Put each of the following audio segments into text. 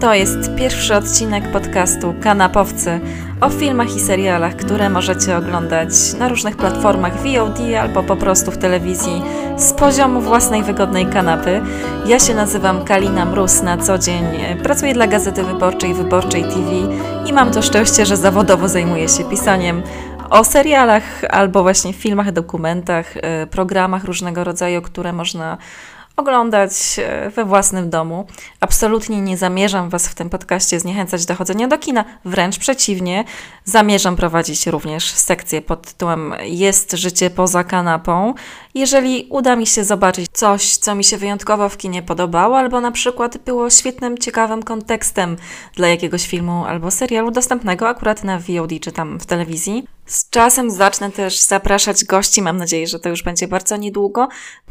To jest pierwszy odcinek podcastu Kanapowcy o filmach i serialach, które możecie oglądać na różnych platformach VOD albo po prostu w telewizji z poziomu własnej wygodnej kanapy. Ja się nazywam Kalina Mróz, na co dzień pracuję dla Gazety Wyborczej Wyborczej TV i mam to szczęście, że zawodowo zajmuję się pisaniem o serialach albo właśnie filmach, dokumentach, y, programach różnego rodzaju, które można oglądać e, we własnym domu. Absolutnie nie zamierzam Was w tym podcaście zniechęcać do chodzenia do kina, wręcz przeciwnie, zamierzam prowadzić również sekcję pod tytułem Jest życie poza kanapą. Jeżeli uda mi się zobaczyć coś, co mi się wyjątkowo w kinie podobało, albo na przykład było świetnym, ciekawym kontekstem dla jakiegoś filmu albo serialu dostępnego akurat na VOD czy tam w telewizji, z czasem zacznę też zapraszać gości. Mam nadzieję, że to już będzie bardzo niedługo.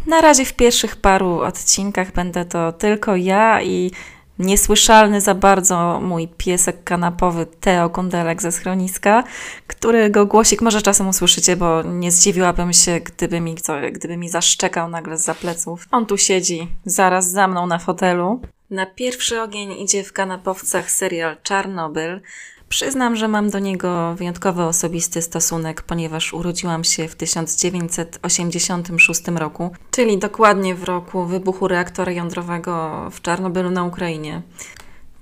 Na razie w pierwszych paru odcinkach będę to tylko ja i niesłyszalny za bardzo mój piesek kanapowy Teo Kundelek ze schroniska, którego głosik może czasem usłyszycie, bo nie zdziwiłabym się, gdyby mi, co, gdyby mi zaszczekał nagle z pleców. On tu siedzi zaraz za mną na fotelu. Na pierwszy ogień idzie w kanapowcach serial Czarnobyl. Przyznam, że mam do niego wyjątkowo osobisty stosunek, ponieważ urodziłam się w 1986 roku, czyli dokładnie w roku wybuchu reaktora jądrowego w Czarnobylu na Ukrainie.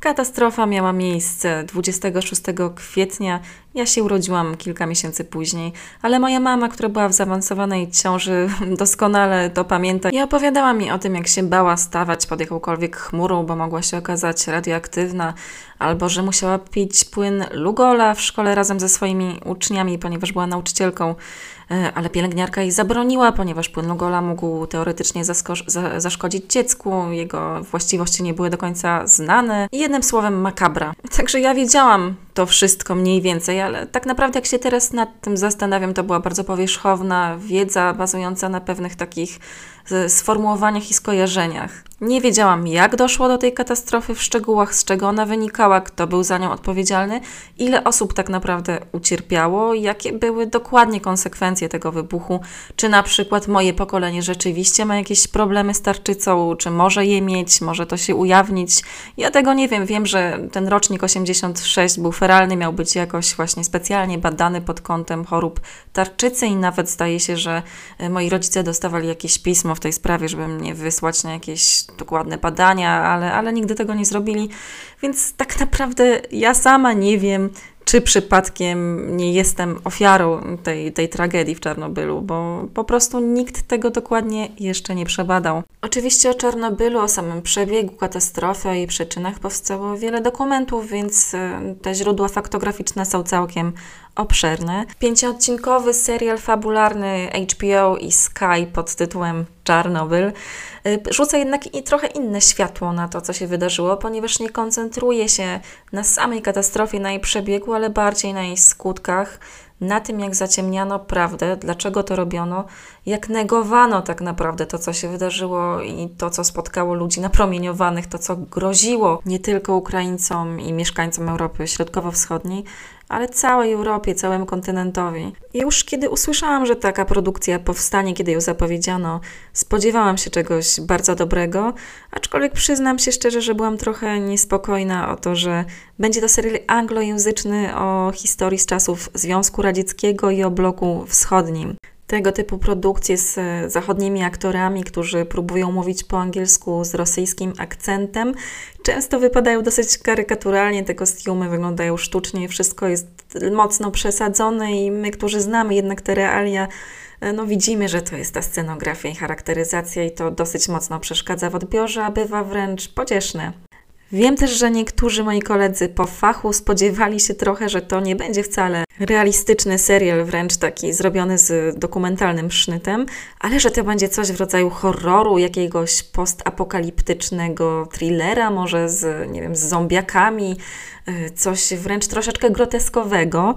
Katastrofa miała miejsce 26 kwietnia. Ja się urodziłam kilka miesięcy później, ale moja mama, która była w zaawansowanej ciąży, doskonale to pamięta i opowiadała mi o tym, jak się bała stawać pod jakąkolwiek chmurą, bo mogła się okazać radioaktywna, albo że musiała pić płyn Lugola w szkole razem ze swoimi uczniami, ponieważ była nauczycielką. E, ale pielęgniarka jej zabroniła, ponieważ płyn Lugola mógł teoretycznie za zaszkodzić dziecku, jego właściwości nie były do końca znane. Jednym słowem, makabra. Także ja wiedziałam to wszystko mniej więcej, ale tak naprawdę, jak się teraz nad tym zastanawiam, to była bardzo powierzchowna wiedza bazująca na pewnych takich sformułowaniach i skojarzeniach. Nie wiedziałam, jak doszło do tej katastrofy w szczegółach, z czego ona wynikała, kto był za nią odpowiedzialny, ile osób tak naprawdę ucierpiało, jakie były dokładnie konsekwencje tego wybuchu, czy na przykład moje pokolenie rzeczywiście ma jakieś problemy z tarczycą, czy może je mieć, może to się ujawnić. Ja tego nie wiem. Wiem, że ten rocznik 86 był feralny, miał być jakoś właśnie specjalnie badany pod kątem chorób tarczycy i nawet zdaje się, że e, moi rodzice dostawali jakieś pismo w tej sprawie, żeby mnie wysłać na jakieś dokładne badania, ale, ale nigdy tego nie zrobili. Więc tak naprawdę ja sama nie wiem, czy przypadkiem nie jestem ofiarą tej, tej tragedii w Czarnobylu, bo po prostu nikt tego dokładnie jeszcze nie przebadał. Oczywiście o Czarnobylu, o samym przebiegu katastrofy, o jej przyczynach powstało wiele dokumentów, więc e, te źródła faktograficzne są całkiem obszerne. Pięcioodcinkowy serial fabularny HBO i Sky pod tytułem Czarnobyl y, rzuca jednak i trochę inne światło na to, co się wydarzyło, ponieważ nie koncentruje się na samej katastrofie, na jej przebiegu, ale bardziej na jej skutkach, na tym, jak zaciemniano prawdę, dlaczego to robiono, jak negowano tak naprawdę to, co się wydarzyło i to, co spotkało ludzi napromieniowanych, to, co groziło nie tylko Ukraińcom i mieszkańcom Europy Środkowo-Wschodniej, ale całej Europie, całemu kontynentowi. Już kiedy usłyszałam, że taka produkcja powstanie, kiedy ją zapowiedziano, spodziewałam się czegoś bardzo dobrego, aczkolwiek przyznam się szczerze, że byłam trochę niespokojna o to, że będzie to serial anglojęzyczny o historii z czasów Związku Radzieckiego i o bloku wschodnim tego typu produkcje z zachodnimi aktorami, którzy próbują mówić po angielsku z rosyjskim akcentem, często wypadają dosyć karykaturalnie, te kostiumy wyglądają sztucznie, wszystko jest mocno przesadzone i my, którzy znamy jednak te realia, no widzimy, że to jest ta scenografia i charakteryzacja i to dosyć mocno przeszkadza w odbiorze, a bywa wręcz pocieszne. Wiem też, że niektórzy moi koledzy po fachu spodziewali się trochę, że to nie będzie wcale realistyczny serial, wręcz taki zrobiony z dokumentalnym sznytem, ale że to będzie coś w rodzaju horroru, jakiegoś postapokaliptycznego thrillera, może z, nie wiem, z zombiakami, y, coś wręcz troszeczkę groteskowego.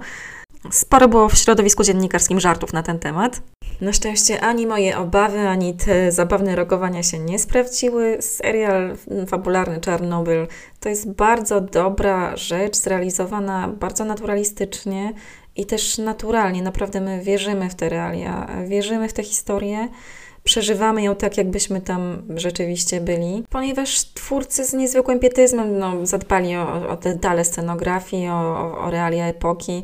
Sporo było w środowisku dziennikarskim żartów na ten temat. Na szczęście ani moje obawy, ani te zabawne rokowania się nie sprawdziły. Serial fabularny Czarnobyl to jest bardzo dobra rzecz, zrealizowana bardzo naturalistycznie i też naturalnie. Naprawdę my wierzymy w te realia, wierzymy w tę historię. przeżywamy ją tak, jakbyśmy tam rzeczywiście byli, ponieważ twórcy z niezwykłym pietyzmem no, zadbali o, o detale scenografii, o, o realia epoki.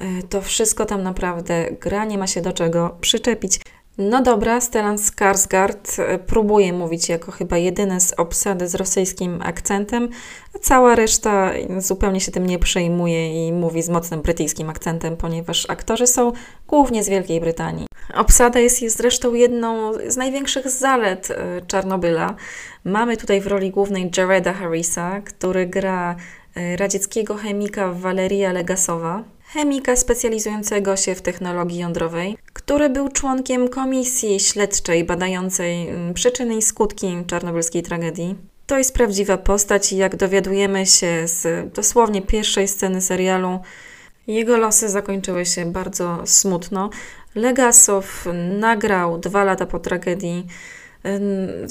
E, to wszystko tam naprawdę gra, nie ma się do czego przyczepić. No dobra, Stellan Skarsgård e, próbuje mówić jako chyba jedyny z obsady z rosyjskim akcentem, a cała reszta zupełnie się tym nie przejmuje i mówi z mocnym brytyjskim akcentem, ponieważ aktorzy są głównie z Wielkiej Brytanii. Obsada jest, jest zresztą jedną z największych zalet e, Czarnobyla. Mamy tutaj w roli głównej Jareda Harrisa, który gra radzieckiego chemika Waleria Legasowa chemika specjalizującego się w technologii jądrowej, który był członkiem komisji śledczej badającej mm, przyczyny i skutki czarnobylskiej tragedii. To jest prawdziwa postać i jak dowiadujemy się z dosłownie pierwszej sceny serialu, jego losy zakończyły się bardzo smutno. Legasow nagrał dwa lata po tragedii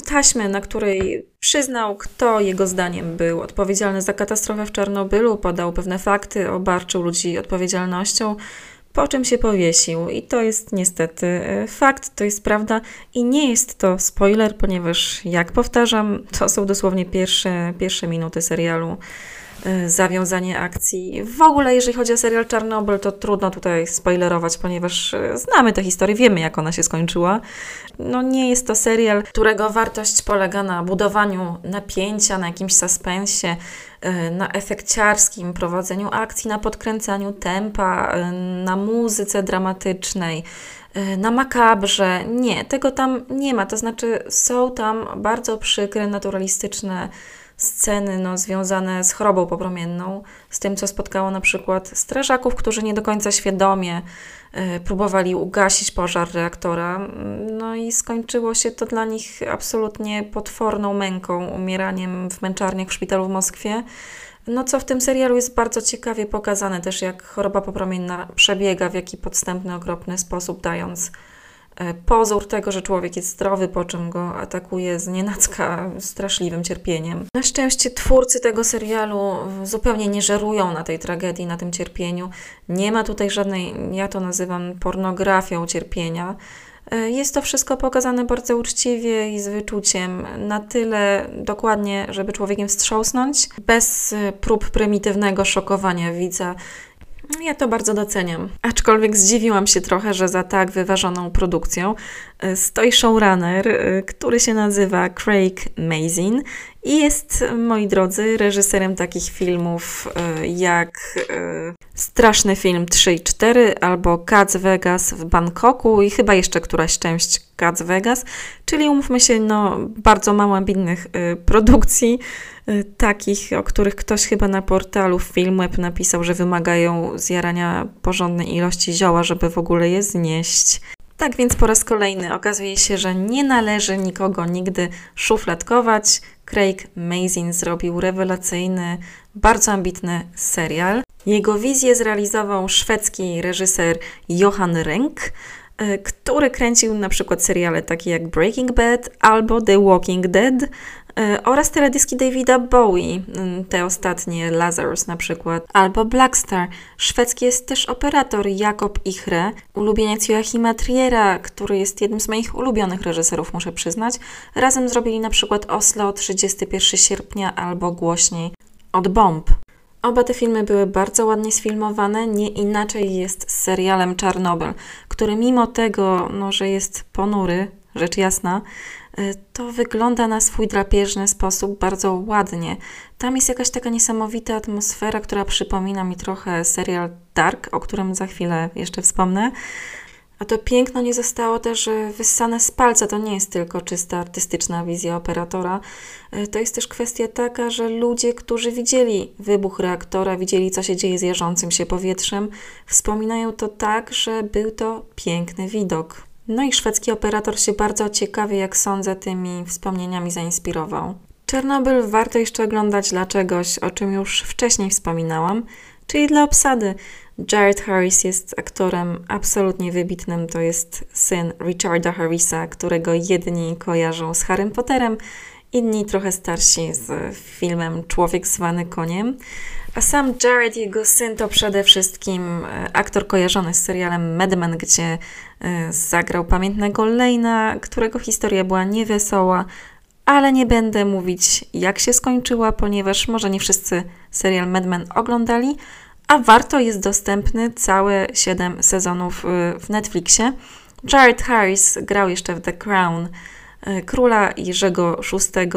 taśmę, na której przyznał, kto jego zdaniem był odpowiedzialny za katastrofę w Czarnobylu, podał pewne fakty, obarczył ludzi odpowiedzialnością, po czym się powiesił. I to jest niestety e, fakt, to jest prawda i nie jest to spoiler, ponieważ jak powtarzam, to są dosłownie pierwsze, pierwsze minuty serialu. Y, zawiązanie akcji. W ogóle, jeżeli chodzi o serial Czarnobyl, to trudno tutaj spoilerować, ponieważ y, znamy tę historię, wiemy jak ona się skończyła. No nie jest to serial, którego wartość polega na budowaniu napięcia, na jakimś suspensie, y, na efekciarskim prowadzeniu akcji, na podkręcaniu tempa, na muzyce dramatycznej na makabrze. Nie, tego tam nie ma. To znaczy, są tam bardzo przykre, naturalistyczne sceny no, związane z chorobą popromienną, z tym, co spotkało na przykład strażaków, którzy nie do końca świadomie y, próbowali ugasić pożar reaktora. No i skończyło się to dla nich absolutnie potworną męką, umieraniem w męczarniach w szpitalu w Moskwie. No co w tym serialu jest bardzo ciekawie pokazane też, jak choroba popromienna przebiega, w jaki podstępny, okropny sposób, dając E, pozór tego, że człowiek jest zdrowy, po czym go atakuje z nienacka straszliwym cierpieniem. Na szczęście twórcy tego serialu zupełnie nie żerują na tej tragedii, na tym cierpieniu. Nie ma tutaj żadnej, ja to nazywam pornografią cierpienia. E, jest to wszystko pokazane bardzo uczciwie i z wyczuciem, na tyle dokładnie, żeby człowiekiem wstrząsnąć, bez e, prób prymitywnego szokowania widza ja to bardzo doceniam. Aczkolwiek zdziwiłam się trochę, że za tak wyważoną produkcją e, stoi showrunner, e, który się nazywa Craig Mazin i jest, moi drodzy, reżyserem takich filmów jak Straszny film 3 i 4 albo Cats Vegas w Bangkoku i chyba jeszcze któraś część Cats Vegas, czyli umówmy się, no, bardzo mało ambitnych produkcji Y, takich, o których ktoś chyba na portalu Filmweb napisał, że wymagają zjarania porządnej ilości zioła, żeby w ogóle je znieść. Tak więc po raz kolejny okazuje się, że nie należy nikogo nigdy szufladkować. Craig Mazin zrobił rewelacyjny, bardzo ambitny serial. Jego wizję zrealizował szwedzki reżyser Johan Renck, y, który kręcił na przykład seriale takie jak Breaking Bad albo The Walking Dead, oraz teledyski Davida Bowie, te ostatnie, Lazarus na przykład, albo Blackstar. Szwedzki jest też operator Jakob Ichre, ulubieniec Joachima Triera, który jest jednym z moich ulubionych reżyserów, muszę przyznać. Razem zrobili na przykład Oslo 31 sierpnia albo głośniej od Bomb. Oba te filmy były bardzo ładnie sfilmowane, nie inaczej jest z serialem Czarnobyl, który mimo tego, no, że jest ponury, rzecz jasna, to wygląda na swój drapieżny sposób bardzo ładnie. Tam jest jakaś taka niesamowita atmosfera, która przypomina mi trochę serial Dark, o którym za chwilę jeszcze wspomnę. A to piękno nie zostało też y, wyssane z palca. To nie jest tylko czysta artystyczna wizja operatora. Y, to jest też kwestia taka, że ludzie, którzy widzieli wybuch reaktora, widzieli, co się dzieje z jarzącym się powietrzem, wspominają to tak, że był to piękny widok. No i szwedzki operator się bardzo ciekawie, jak sądzę, tymi wspomnieniami zainspirował. Czernobyl warto jeszcze oglądać dla czegoś, o czym już wcześniej wspominałam, czyli dla obsady. Jared Harris jest aktorem absolutnie wybitnym. To jest syn Richarda Harrisa, którego jedni kojarzą z Harrym Potterem, inni trochę starsi z filmem Człowiek zwany koniem. A sam Jared, jego syn, to przede wszystkim e, aktor kojarzony z serialem Mad Men, gdzie zagrał pamiętnego Lejna, którego historia była niewesoła, ale nie będę mówić, jak się skończyła, ponieważ może nie wszyscy serial Mad Men oglądali, a warto jest dostępny całe 7 sezonów e, w Netflixie. Jared Harris grał jeszcze w The Crown, króla Jerzego VI,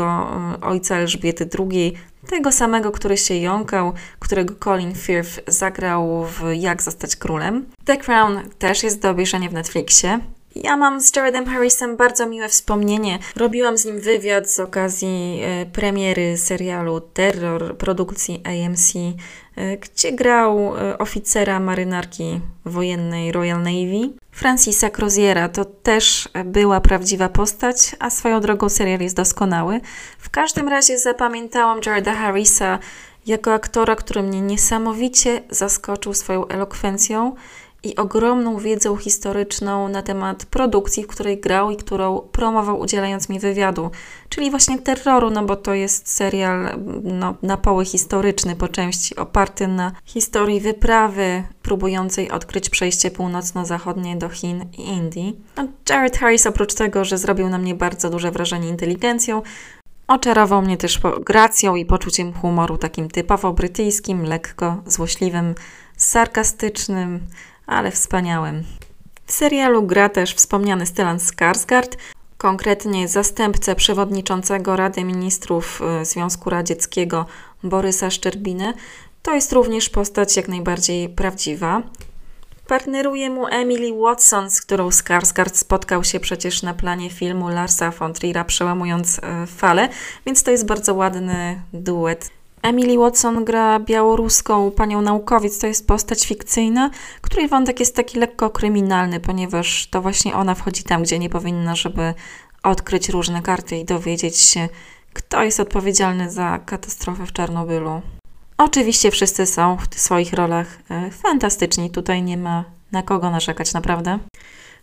ojca Elżbiety II, tego samego, który się jąkał, którego Colin Firth zagrał w Jak zostać królem. The Crown też jest do obejrzenia w Netflixie. Ja mam z Jaredem Harrisem bardzo miłe wspomnienie. Robiłam z nim wywiad z okazji e, premiery serialu Terror produkcji AMC, e, gdzie grał e, oficera marynarki wojennej Royal Navy. Francisa Croziera to też była prawdziwa postać, a swoją drogą serial jest doskonały. W każdym razie zapamiętałam Jareda Harrisa jako aktora, który mnie niesamowicie zaskoczył swoją elokwencją i ogromną wiedzą historyczną na temat produkcji, w której grał i którą promował, udzielając mi wywiadu, czyli właśnie terroru, no bo to jest serial no, na poły historyczny po części, oparty na historii wyprawy próbującej odkryć przejście północno-zachodnie do Chin i Indii. No, Jared Harris oprócz tego, że zrobił na mnie bardzo duże wrażenie inteligencją, Oczarował mnie też gracją i poczuciem humoru takim typowo brytyjskim, lekko złośliwym, sarkastycznym, ale wspaniałym. W serialu gra też wspomniany Stellan Skarsgård, konkretnie zastępcę przewodniczącego Rady Ministrów y, Związku Radzieckiego Borysa Szczerbiny. To jest również postać jak najbardziej prawdziwa. Partneruje mu Emily Watson, z którą Skarsgård spotkał się przecież na planie filmu Larsa von Trier'a przełamując y, fale, więc to jest bardzo ładny duet. Emily Watson gra białoruską panią naukowiec. To jest postać fikcyjna, której wątek jest taki lekko kryminalny, ponieważ to właśnie ona wchodzi tam, gdzie nie powinna, żeby odkryć różne karty i dowiedzieć się, kto jest odpowiedzialny za katastrofę w Czarnobylu. Oczywiście wszyscy są w swoich rolach e, fantastyczni, tutaj nie ma na kogo narzekać, naprawdę.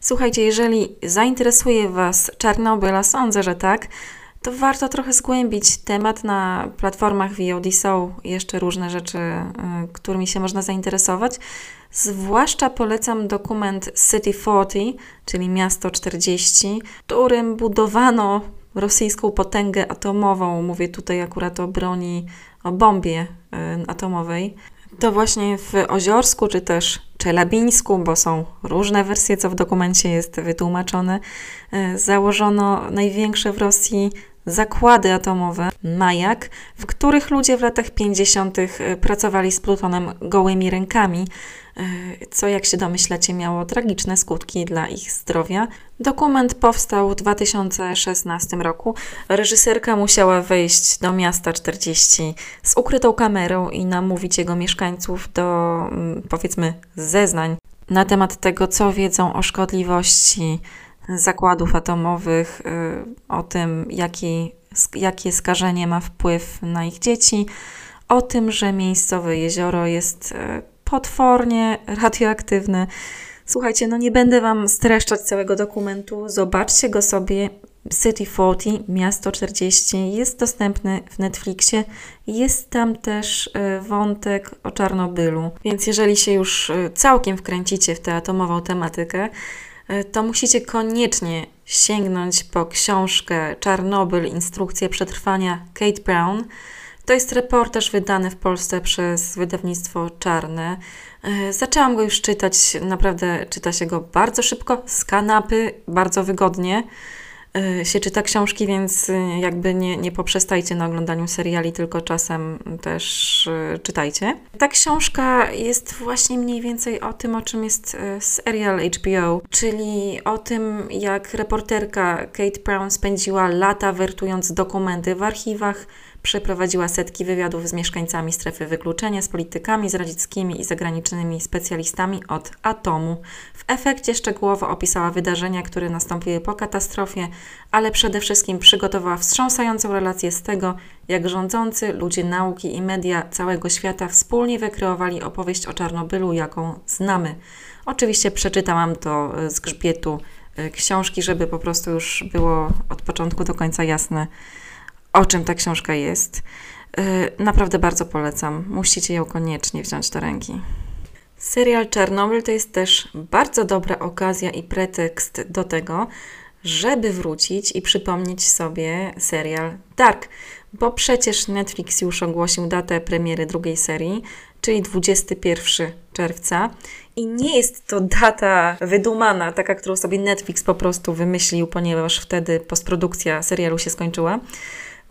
Słuchajcie, jeżeli zainteresuje Was Czarnobyl, a sądzę, że tak, to warto trochę zgłębić temat na platformach VOD. Są jeszcze różne rzeczy, y, którymi się można zainteresować. Zwłaszcza polecam dokument City 40, czyli Miasto 40, którym budowano rosyjską potęgę atomową. Mówię tutaj akurat o broni, o bombie y, atomowej. To właśnie w Oziorsku, czy też Czelabińsku, bo są różne wersje, co w dokumencie jest wytłumaczone, y, założono największe w Rosji zakłady atomowe, Majak, w których ludzie w latach 50. Y, pracowali z plutonem gołymi rękami, y, co jak się domyślacie miało tragiczne skutki dla ich zdrowia. Dokument powstał w 2016 roku. Reżyserka musiała wejść do miasta 40 z ukrytą kamerą i namówić jego mieszkańców do mm, powiedzmy zeznań na temat tego, co wiedzą o szkodliwości zakładów atomowych, y, o tym, jaki, jakie skażenie ma wpływ na ich dzieci, o tym, że miejscowe jezioro jest y, potwornie radioaktywne. Słuchajcie, no nie będę Wam streszczać całego dokumentu, zobaczcie go sobie. City 40, Miasto 40 jest dostępny w Netflixie. Jest tam też y, wątek o Czarnobylu, więc jeżeli się już całkiem wkręcicie w tę atomową tematykę, to musicie koniecznie sięgnąć po książkę Czarnobyl Instrukcje przetrwania Kate Brown. To jest reportaż wydany w Polsce przez wydawnictwo Czarne. E, zaczęłam go już czytać, naprawdę czyta się go bardzo szybko, z kanapy, bardzo wygodnie. Y, się czyta książki, więc y, jakby nie, nie poprzestajcie na oglądaniu seriali, tylko czasem też y, czytajcie. Ta książka jest właśnie mniej więcej o tym, o czym jest serial HBO, czyli o tym, jak reporterka Kate Brown spędziła lata wertując dokumenty w archiwach, Przeprowadziła setki wywiadów z mieszkańcami strefy wykluczenia, z politykami, z radzieckimi i zagranicznymi specjalistami od atomu. W efekcie szczegółowo opisała wydarzenia, które nastąpiły po katastrofie, ale przede wszystkim przygotowała wstrząsającą relację z tego, jak rządzący, ludzie nauki i media całego świata wspólnie wykreowali opowieść o Czarnobylu, jaką znamy. Oczywiście przeczytałam to z grzbietu e, książki, żeby po prostu już było od początku do końca jasne, o czym ta książka jest. Y, naprawdę bardzo polecam. Musicie ją koniecznie wziąć do ręki. Serial Czarnobyl to jest też bardzo dobra okazja i pretekst do tego, żeby wrócić i przypomnieć sobie serial Dark, bo przecież Netflix już ogłosił datę premiery drugiej serii, czyli 21 czerwca. I nie jest to data wydumana, taka, którą sobie Netflix po prostu wymyślił, ponieważ wtedy postprodukcja serialu się skończyła.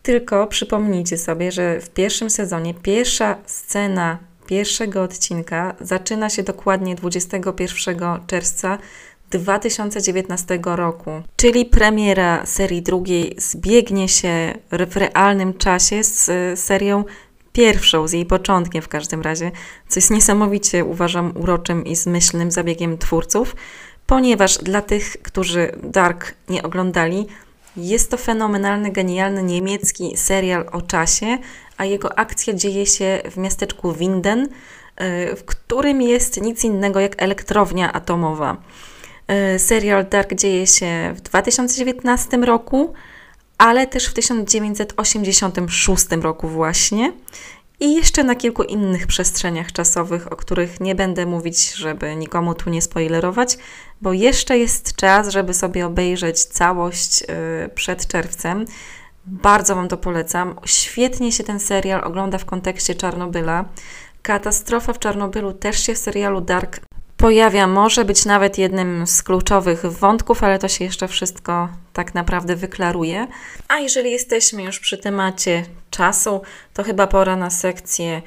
Tylko przypomnijcie sobie, że w pierwszym sezonie pierwsza scena pierwszego odcinka zaczyna się dokładnie 21 czerwca 2019 roku, czyli premiera serii drugiej zbiegnie się w realnym czasie z serią pierwszą, z jej początkiem w każdym razie, co jest niesamowicie, uważam, uroczym i zmyślnym zabiegiem twórców, ponieważ dla tych, którzy Dark nie oglądali, jest to fenomenalny, genialny niemiecki serial o czasie, a jego akcja dzieje się w miasteczku Winden, y, w którym jest nic innego jak elektrownia atomowa. Y, serial Dark dzieje się w 2019 roku, ale też w 1986 roku właśnie i jeszcze na kilku innych przestrzeniach czasowych, o których nie będę mówić, żeby nikomu tu nie spoilerować, bo jeszcze jest czas, żeby sobie obejrzeć całość y, przed czerwcem. Bardzo Wam to polecam. Świetnie się ten serial ogląda w kontekście Czarnobyla. Katastrofa w Czarnobylu też się w serialu Dark pojawia, może być nawet jednym z kluczowych wątków, ale to się jeszcze wszystko tak naprawdę wyklaruje. A jeżeli jesteśmy już przy temacie czasu, to chyba pora na sekcję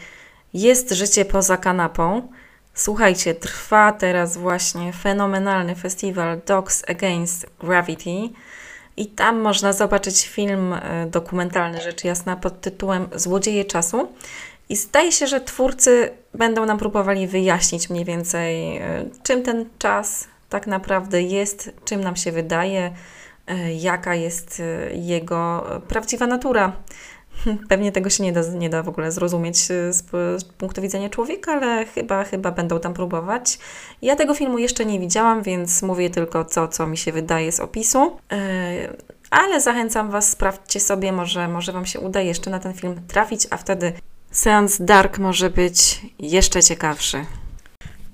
Jest życie poza kanapą. Słuchajcie, trwa teraz właśnie fenomenalny festiwal Dogs Against Gravity. I tam można zobaczyć film e, dokumentalny, rzecz jasna, pod tytułem Złodzieje czasu. I zdaje się, że twórcy będą nam próbowali wyjaśnić mniej więcej, e, czym ten czas tak naprawdę jest, czym nam się wydaje, e, jaka jest e, jego prawdziwa natura. Pewnie tego się nie da, nie da w ogóle zrozumieć z, z, punktu widzenia człowieka, ale chyba, chyba będą tam próbować. Ja tego filmu jeszcze nie widziałam, więc mówię tylko to, co mi się wydaje z opisu. ale zachęcam Was, sprawdźcie sobie, może, może Wam się uda jeszcze na ten film trafić, a wtedy Seans Dark może być jeszcze ciekawszy.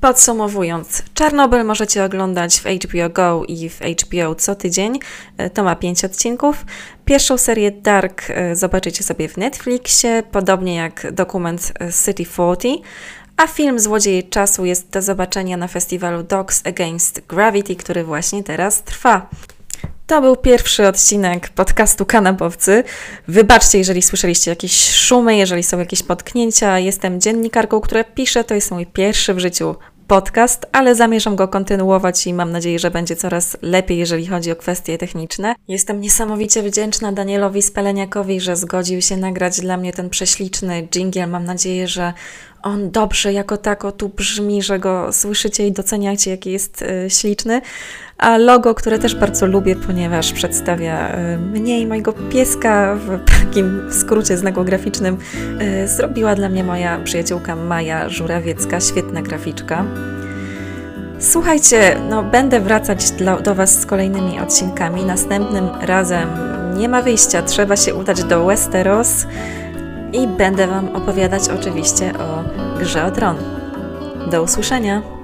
Podsumowując, Czarnobyl możecie oglądać w HBO Go i w HBO co tydzień. E, to ma 5 odcinków. Pierwszą serię Dark e, zobaczycie sobie w Netflixie, podobnie jak dokument e, City 40. A film Złodzieje Czasu jest do zobaczenia na festiwalu Dogs Against Gravity, który właśnie teraz trwa. To był pierwszy odcinek podcastu Kanapowcy. Wybaczcie, jeżeli słyszeliście jakieś szumy, jeżeli są jakieś potknięcia. Jestem dziennikarką, która pisze. To jest mój pierwszy w życiu podcast, ale zamierzam go kontynuować i mam nadzieję, że będzie coraz lepiej, jeżeli chodzi o kwestie techniczne. Jestem niesamowicie wdzięczna Danielowi Speleniakowi, że zgodził się nagrać dla mnie ten prześliczny jingle. Mam nadzieję, że on dobrze jako tako tu brzmi, że go słyszycie i doceniacie, jaki jest y, śliczny. A logo, które też bardzo lubię, ponieważ przedstawia y, mnie i mojego pieska w takim skrócie znakograficznym, y, zrobiła dla mnie moja przyjaciółka Maja Żurawiecka, świetna graficzka. Słuchajcie, no będę wracać dla, do Was z kolejnymi odcinkami. Następnym razem nie ma wyjścia, trzeba się udać do Westeros i będę Wam opowiadać oczywiście o grze o tron. Do usłyszenia!